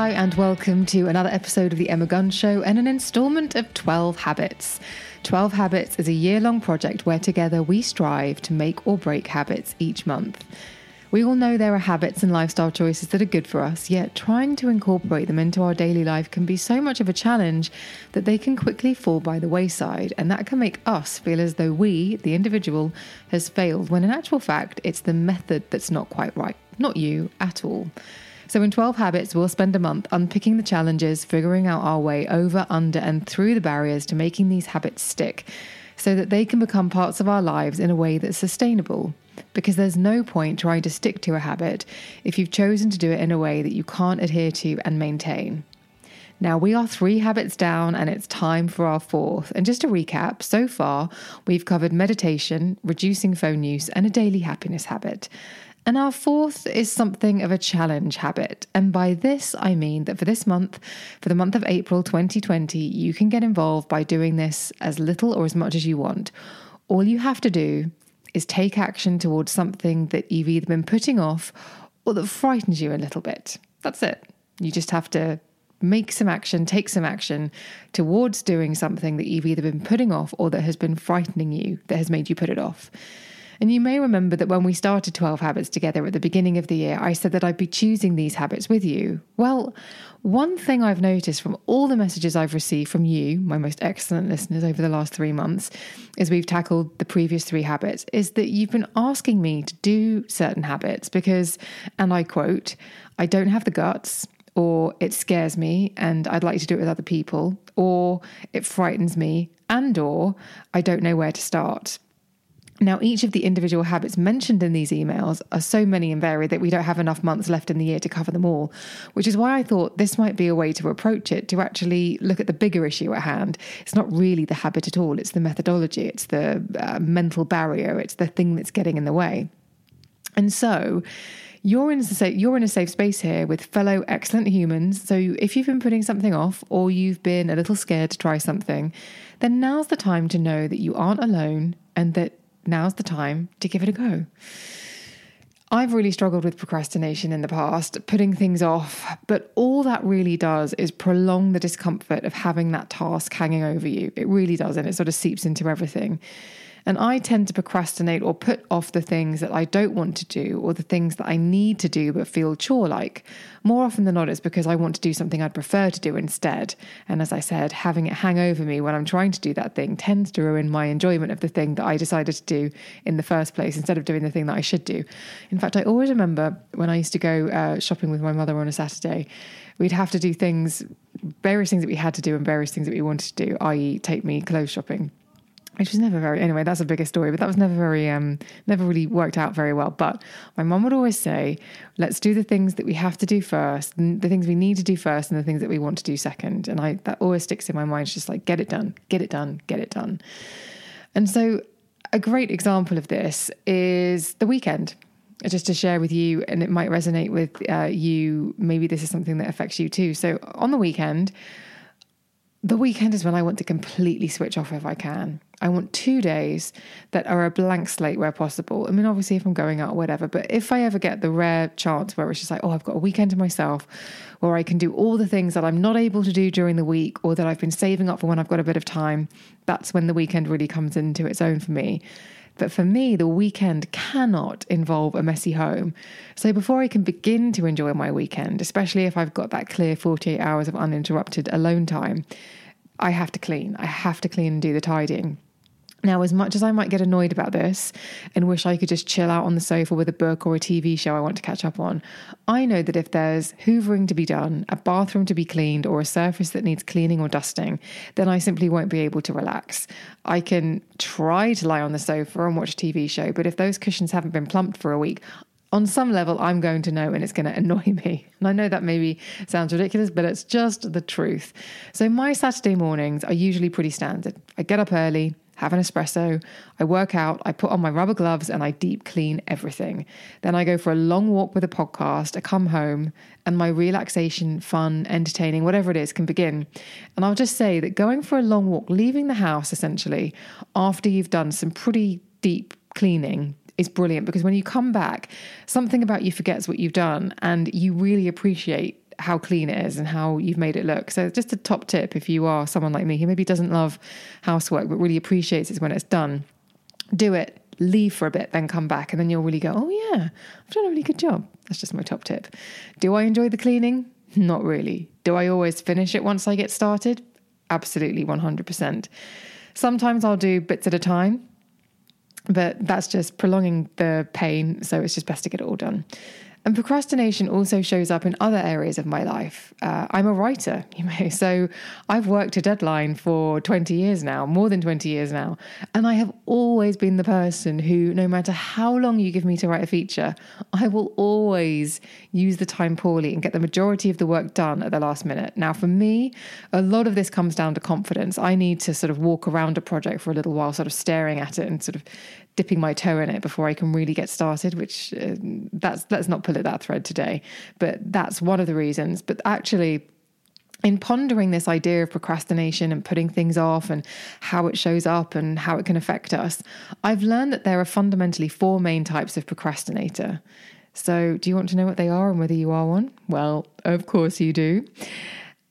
Hi, and welcome to another episode of The Emma Guns Show and an installment of 12 Habits. 12 Habits is a year long project where together we strive to make or break habits each month. We all know there are habits and lifestyle choices that are good for us, yet trying to incorporate them into our daily life can be so much of a challenge that they can quickly fall by the wayside, and that can make us feel as though we, the individual, has failed, when in actual fact, it's the method that's not quite right, not you at all. So, in 12 Habits, we'll spend a month unpicking the challenges, figuring out our way over, under, and through the barriers to making these habits stick so that they can become parts of our lives in a way that's sustainable. Because there's no point trying to stick to a habit if you've chosen to do it in a way that you can't adhere to and maintain. Now, we are three habits down and it's time for our fourth. And just to recap, so far we've covered meditation, reducing phone use, and a daily happiness habit. And our fourth is something of a challenge habit. And by this, I mean that for this month, for the month of April 2020, you can get involved by doing this as little or as much as you want. All you have to do is take action towards something that you've either been putting off or that frightens you a little bit. That's it. You just have to make some action, take some action towards doing something that you've either been putting off or that has been frightening you, that has made you put it off. And you may remember that when we started 12 Habits together at the beginning of the year, I said that I'd be choosing these habits with you. Well, one thing I've noticed from all the messages I've received from you, my most excellent listeners over the last three months, as we've tackled the previous three habits, is that you've been asking me to do certain habits because, and I quote, I don't have the guts or it scares me and I'd like to do it with other people, or it frightens me, and or I don't know where to start. Now, each of the individual habits mentioned in these emails are so many and varied that we don't have enough months left in the year to cover them all, which is why I thought this might be a way to approach it to actually look at the bigger issue at hand. It's not really the habit at all, it's the methodology, it's the uh, mental barrier, it's the thing that's getting in the way. And so, you're in, you're in a safe space here with fellow excellent humans. So, if you've been putting something off or you've been a little scared to try something, then now's the time to know that you aren't alone and that now's the time to give it a go. I've really struggled with procrastination in the past, putting things off, but all that really does is prolong the discomfort of having that task hanging over you. It really does, and it sort of seeps into everything. And I tend to procrastinate or put off the things that I don't want to do or the things that I need to do but feel chore like. More often than not, it's because I want to do something I'd prefer to do instead. And as I said, having it hang over me when I'm trying to do that thing tends to ruin my enjoyment of the thing that I decided to do in the first place instead of doing the thing that I should do. In fact, I always remember when I used to go uh, shopping with my mother on a Saturday, we'd have to do things, various things that we had to do and various things that we wanted to do, i.e., take me clothes shopping which was never very anyway that's a bigger story but that was never very um never really worked out very well. But my mom would always say let's do the things that we have to do first the things we need to do first and the things that we want to do second. And i that always sticks in my mind. It's just like get it done get it done get it done. And so a great example of this is the weekend just to share with you and it might resonate with uh, you. Maybe this is something that affects you too. So on the weekend the weekend is when I want to completely switch off if I can. I want two days that are a blank slate where possible. I mean, obviously, if I'm going out or whatever, but if I ever get the rare chance where it's just like, oh, I've got a weekend to myself where I can do all the things that I'm not able to do during the week or that I've been saving up for when I've got a bit of time, that's when the weekend really comes into its own for me. But for me, the weekend cannot involve a messy home. So before I can begin to enjoy my weekend, especially if I've got that clear 48 hours of uninterrupted alone time, I have to clean. I have to clean and do the tidying. Now, as much as I might get annoyed about this and wish I could just chill out on the sofa with a book or a TV show I want to catch up on, I know that if there's hoovering to be done, a bathroom to be cleaned, or a surface that needs cleaning or dusting, then I simply won't be able to relax. I can try to lie on the sofa and watch a TV show, but if those cushions haven't been plumped for a week, on some level, I'm going to know and it's going to annoy me. And I know that maybe sounds ridiculous, but it's just the truth. So, my Saturday mornings are usually pretty standard. I get up early, have an espresso, I work out, I put on my rubber gloves, and I deep clean everything. Then I go for a long walk with a podcast, I come home, and my relaxation, fun, entertaining, whatever it is, can begin. And I'll just say that going for a long walk, leaving the house essentially, after you've done some pretty deep cleaning is brilliant because when you come back, something about you forgets what you've done and you really appreciate how clean it is and how you've made it look. So, just a top tip if you are someone like me who maybe doesn't love housework but really appreciates it when it's done, do it, leave for a bit, then come back, and then you'll really go, oh, yeah, I've done a really good job. That's just my top tip. Do I enjoy the cleaning? Not really. Do I always finish it once I get started? Absolutely, 100%. Sometimes I'll do bits at a time, but that's just prolonging the pain. So it's just best to get it all done. And procrastination also shows up in other areas of my life. Uh, I'm a writer, you know, so I've worked a deadline for 20 years now, more than 20 years now. And I have always been the person who, no matter how long you give me to write a feature, I will always use the time poorly and get the majority of the work done at the last minute. Now, for me, a lot of this comes down to confidence. I need to sort of walk around a project for a little while, sort of staring at it and sort of dipping my toe in it before I can really get started. Which uh, that's let's not pull at that thread today, but that's one of the reasons. But actually. In pondering this idea of procrastination and putting things off and how it shows up and how it can affect us, I've learned that there are fundamentally four main types of procrastinator. So, do you want to know what they are and whether you are one? Well, of course you do.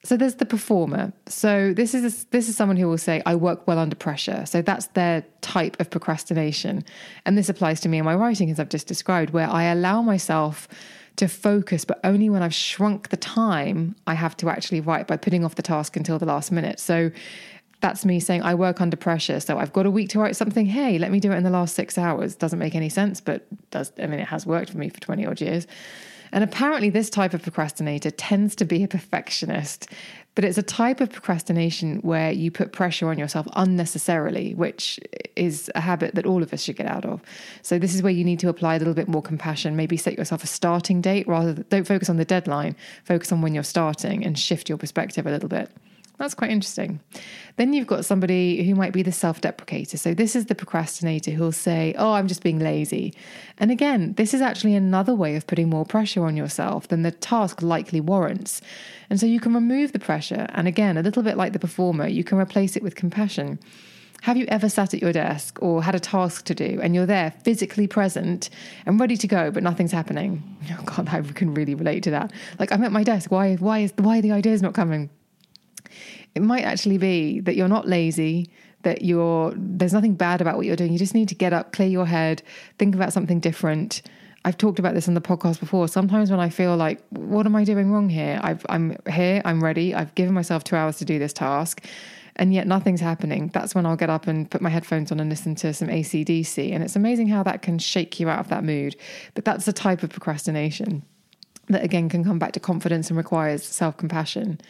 So there's the performer. So this is a, this is someone who will say I work well under pressure. So that's their type of procrastination. And this applies to me in my writing as I've just described where I allow myself to focus but only when I've shrunk the time I have to actually write by putting off the task until the last minute. So that's me saying I work under pressure. So I've got a week to write something. Hey, let me do it in the last 6 hours. Doesn't make any sense, but does I mean it has worked for me for 20 odd years. And apparently, this type of procrastinator tends to be a perfectionist, but it's a type of procrastination where you put pressure on yourself unnecessarily, which is a habit that all of us should get out of. So, this is where you need to apply a little bit more compassion. Maybe set yourself a starting date rather than don't focus on the deadline, focus on when you're starting and shift your perspective a little bit. That's quite interesting. Then you've got somebody who might be the self deprecator. So, this is the procrastinator who'll say, Oh, I'm just being lazy. And again, this is actually another way of putting more pressure on yourself than the task likely warrants. And so, you can remove the pressure. And again, a little bit like the performer, you can replace it with compassion. Have you ever sat at your desk or had a task to do and you're there physically present and ready to go, but nothing's happening? Oh God, I can really relate to that. Like I'm at my desk. Why? Why is why are the ideas not coming? It might actually be that you're not lazy, that you're there's nothing bad about what you're doing. You just need to get up, clear your head, think about something different. I've talked about this on the podcast before. Sometimes when I feel like, what am I doing wrong here? i am here, I'm ready, I've given myself two hours to do this task, and yet nothing's happening. That's when I'll get up and put my headphones on and listen to some ACDC. And it's amazing how that can shake you out of that mood. But that's a type of procrastination that, again, can come back to confidence and requires self compassion.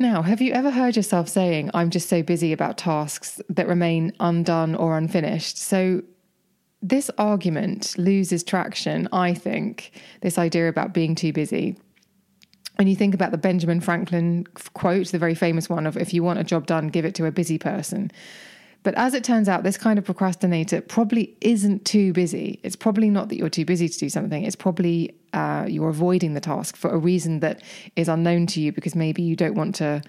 Now, have you ever heard yourself saying, I'm just so busy about tasks that remain undone or unfinished? So, this argument loses traction, I think, this idea about being too busy. When you think about the Benjamin Franklin quote, the very famous one of, if you want a job done, give it to a busy person. But as it turns out, this kind of procrastinator probably isn't too busy. It's probably not that you're too busy to do something. It's probably uh, you're avoiding the task for a reason that is unknown to you because maybe you don't want to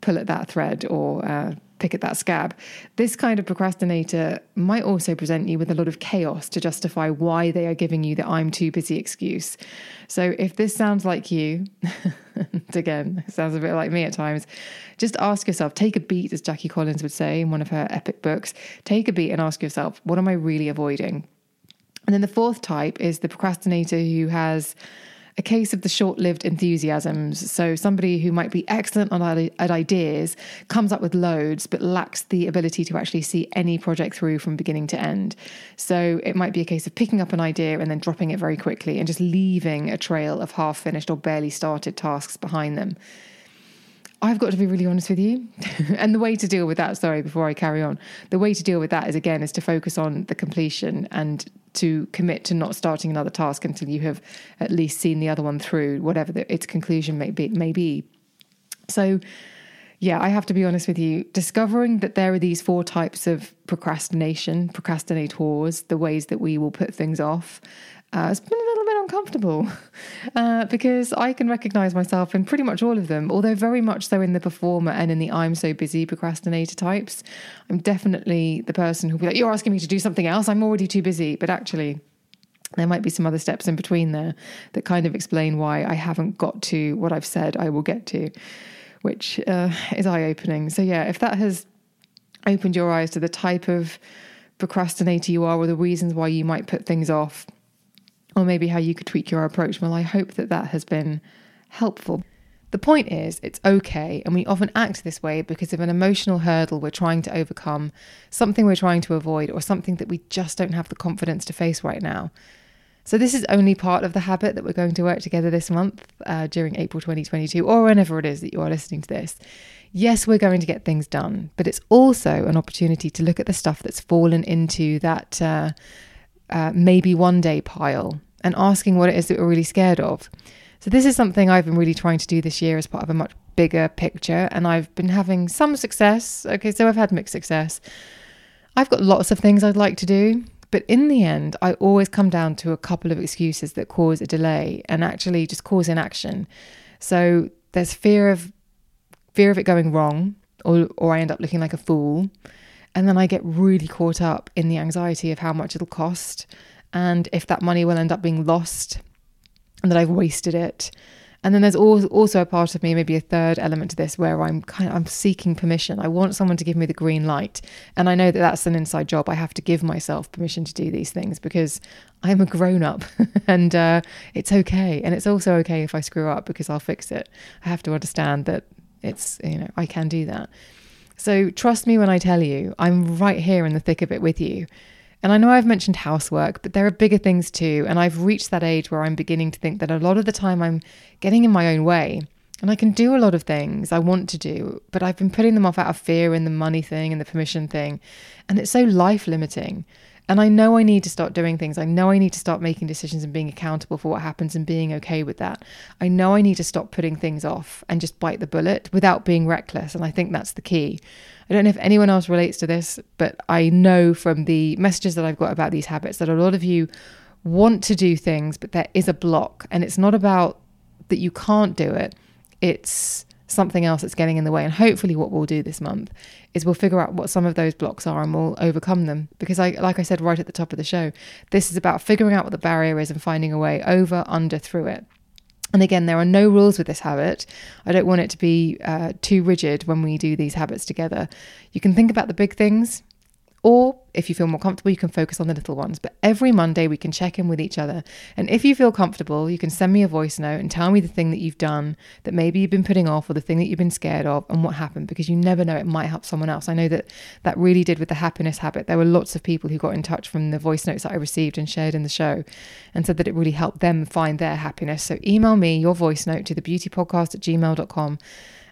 pull at that thread or uh, pick at that scab. This kind of procrastinator might also present you with a lot of chaos to justify why they are giving you the I'm too busy excuse. So if this sounds like you, and again, sounds a bit like me at times, just ask yourself, take a beat, as Jackie Collins would say in one of her epic books, take a beat and ask yourself, what am I really avoiding? And then the fourth type is the procrastinator who has a case of the short lived enthusiasms. So, somebody who might be excellent at ideas, comes up with loads, but lacks the ability to actually see any project through from beginning to end. So, it might be a case of picking up an idea and then dropping it very quickly and just leaving a trail of half finished or barely started tasks behind them. I've got to be really honest with you. and the way to deal with that, sorry, before I carry on, the way to deal with that is again, is to focus on the completion and to commit to not starting another task until you have at least seen the other one through, whatever the, its conclusion may be, may be. So, yeah, I have to be honest with you. Discovering that there are these four types of procrastination, procrastinators, the ways that we will put things off, uh, it's been uncomfortable uh, because I can recognize myself in pretty much all of them, although very much so in the performer and in the I'm so busy procrastinator types. I'm definitely the person who'll be like, You're asking me to do something else. I'm already too busy. But actually, There might be some other steps in between there that kind of explain why I haven't got to what I've said I will get to, which uh, is eye opening. So, yeah, if that has opened your eyes to the type of procrastinator you are or the reasons why you might put things off, or maybe how you could tweak your approach, well, I hope that that has been helpful. The point is, it's okay, and we often act this way because of an emotional hurdle we're trying to overcome, something we're trying to avoid, or something that we just don't have the confidence to face right now. So, this is only part of the habit that we're going to work together this month uh, during April 2022, or whenever it is that you are listening to this. Yes, we're going to get things done, but it's also an opportunity to look at the stuff that's fallen into that uh, uh, maybe one day pile and asking what it is that we're really scared of. So, this is something I've been really trying to do this year as part of a much bigger picture, and I've been having some success. Okay, so I've had mixed success. I've got lots of things I'd like to do, but in the end, I always come down to a couple of excuses that cause a delay and actually just cause inaction. So, there's fear of fear of it going wrong, or or I end up looking like a fool, and then I get really caught up in the anxiety of how much it'll cost and if that money will end up being lost and that I've wasted it. And then there's also a part of me, maybe a third element to this, where I'm kind of I'm seeking permission. I want someone to give me the green light, and I know that that's an inside job. I have to give myself permission to do these things because I'm a grown up, and uh, it's okay. And it's also okay if I screw up because I'll fix it. I have to understand that it's you know I can do that. So trust me when I tell you, I'm right here in the thick of it with you. And I know I've mentioned housework, but there are bigger things too. And I've reached that age where I'm beginning to think that a lot of the time I'm getting in my own way. And I can do a lot of things I want to do, but I've been putting them off out of fear and the money thing and the permission thing. And it's so life limiting. And I know I need to start doing things. I know I need to start making decisions and being accountable for what happens and being okay with that. I know I need to stop putting things off and just bite the bullet without being reckless. And I think that's the key. I don't know if anyone else relates to this, but I know from the messages that I've got about these habits that a lot of you want to do things, but there is a block. And it's not about that you can't do it, it's something else that's getting in the way. And hopefully, what we'll do this month is we'll figure out what some of those blocks are and we'll overcome them. Because, I, like I said right at the top of the show, this is about figuring out what the barrier is and finding a way over, under, through it. And again, there are no rules with this habit. I don't want it to be uh, too rigid when we do these habits together. You can think about the big things, or if you feel more comfortable, you can focus on the little ones. But every Monday, we can check in with each other. And if you feel comfortable, you can send me a voice note and tell me the thing that you've done that maybe you've been putting off or the thing that you've been scared of and what happened because you never know, it might help someone else. I know that that really did with the happiness habit. There were lots of people who got in touch from the voice notes that I received and shared in the show and said that it really helped them find their happiness. So email me your voice note to thebeautypodcast at gmail.com.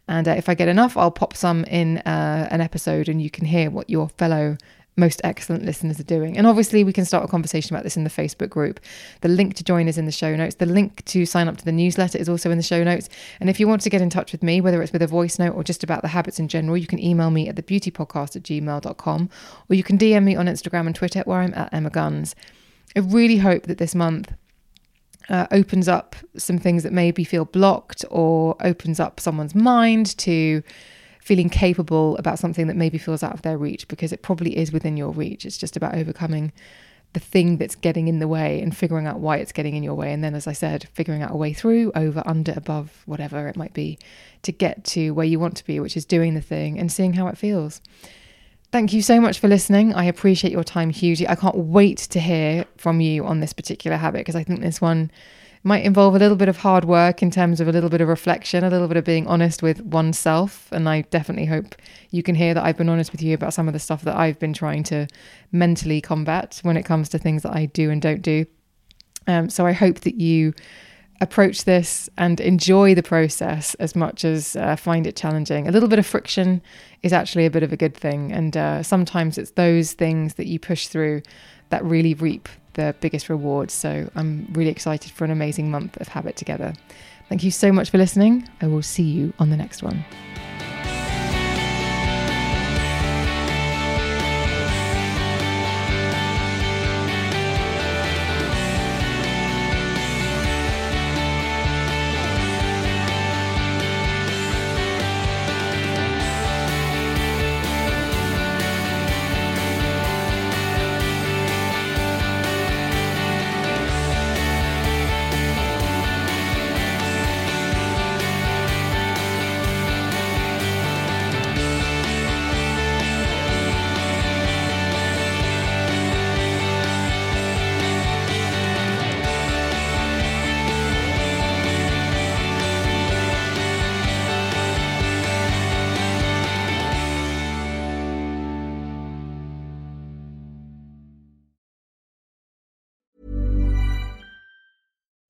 And uh, if I get enough, I'll pop some in uh, an episode and you can hear what your fellow most excellent listeners are doing. And obviously, we can start a conversation about this in the Facebook group. The link to join is in the show notes. The link to sign up to the newsletter is also in the show notes. And if you want to get in touch with me, whether it's with a voice note or just about the habits in general, you can email me at thebeautypodcast at gmail.com or you can DM me on Instagram and Twitter where I'm at Emma Guns. I really hope that this month uh, opens up some things that maybe feel blocked or opens up someone's mind to feeling capable about something that maybe feels out of their reach because it probably is within your reach. It's just about overcoming the thing that's getting in the way and figuring out why it's getting in your way. And then, as I said, figuring out a way through, over, under, above, whatever it might be, to get to where you want to be, which is doing the thing and seeing how it feels. Thank you so much for listening. I appreciate your time hugely. I can't wait to hear from you on this particular habit because I think this one might involve a little bit of hard work in terms of a little bit of reflection, a little bit of being honest with oneself. And I definitely hope you can hear that I've been honest with you about some of the stuff that I've been trying to mentally combat when it comes to things that I do and don't do. Um, so I hope that you approach this and enjoy the process as much as uh, find it challenging. A little bit of friction is actually a bit of a good thing. And uh, sometimes it's those things that you push through that really reap the biggest rewards. So I'm really excited for an amazing month of Habit together. Thank you so much for listening. I will see you on the next one.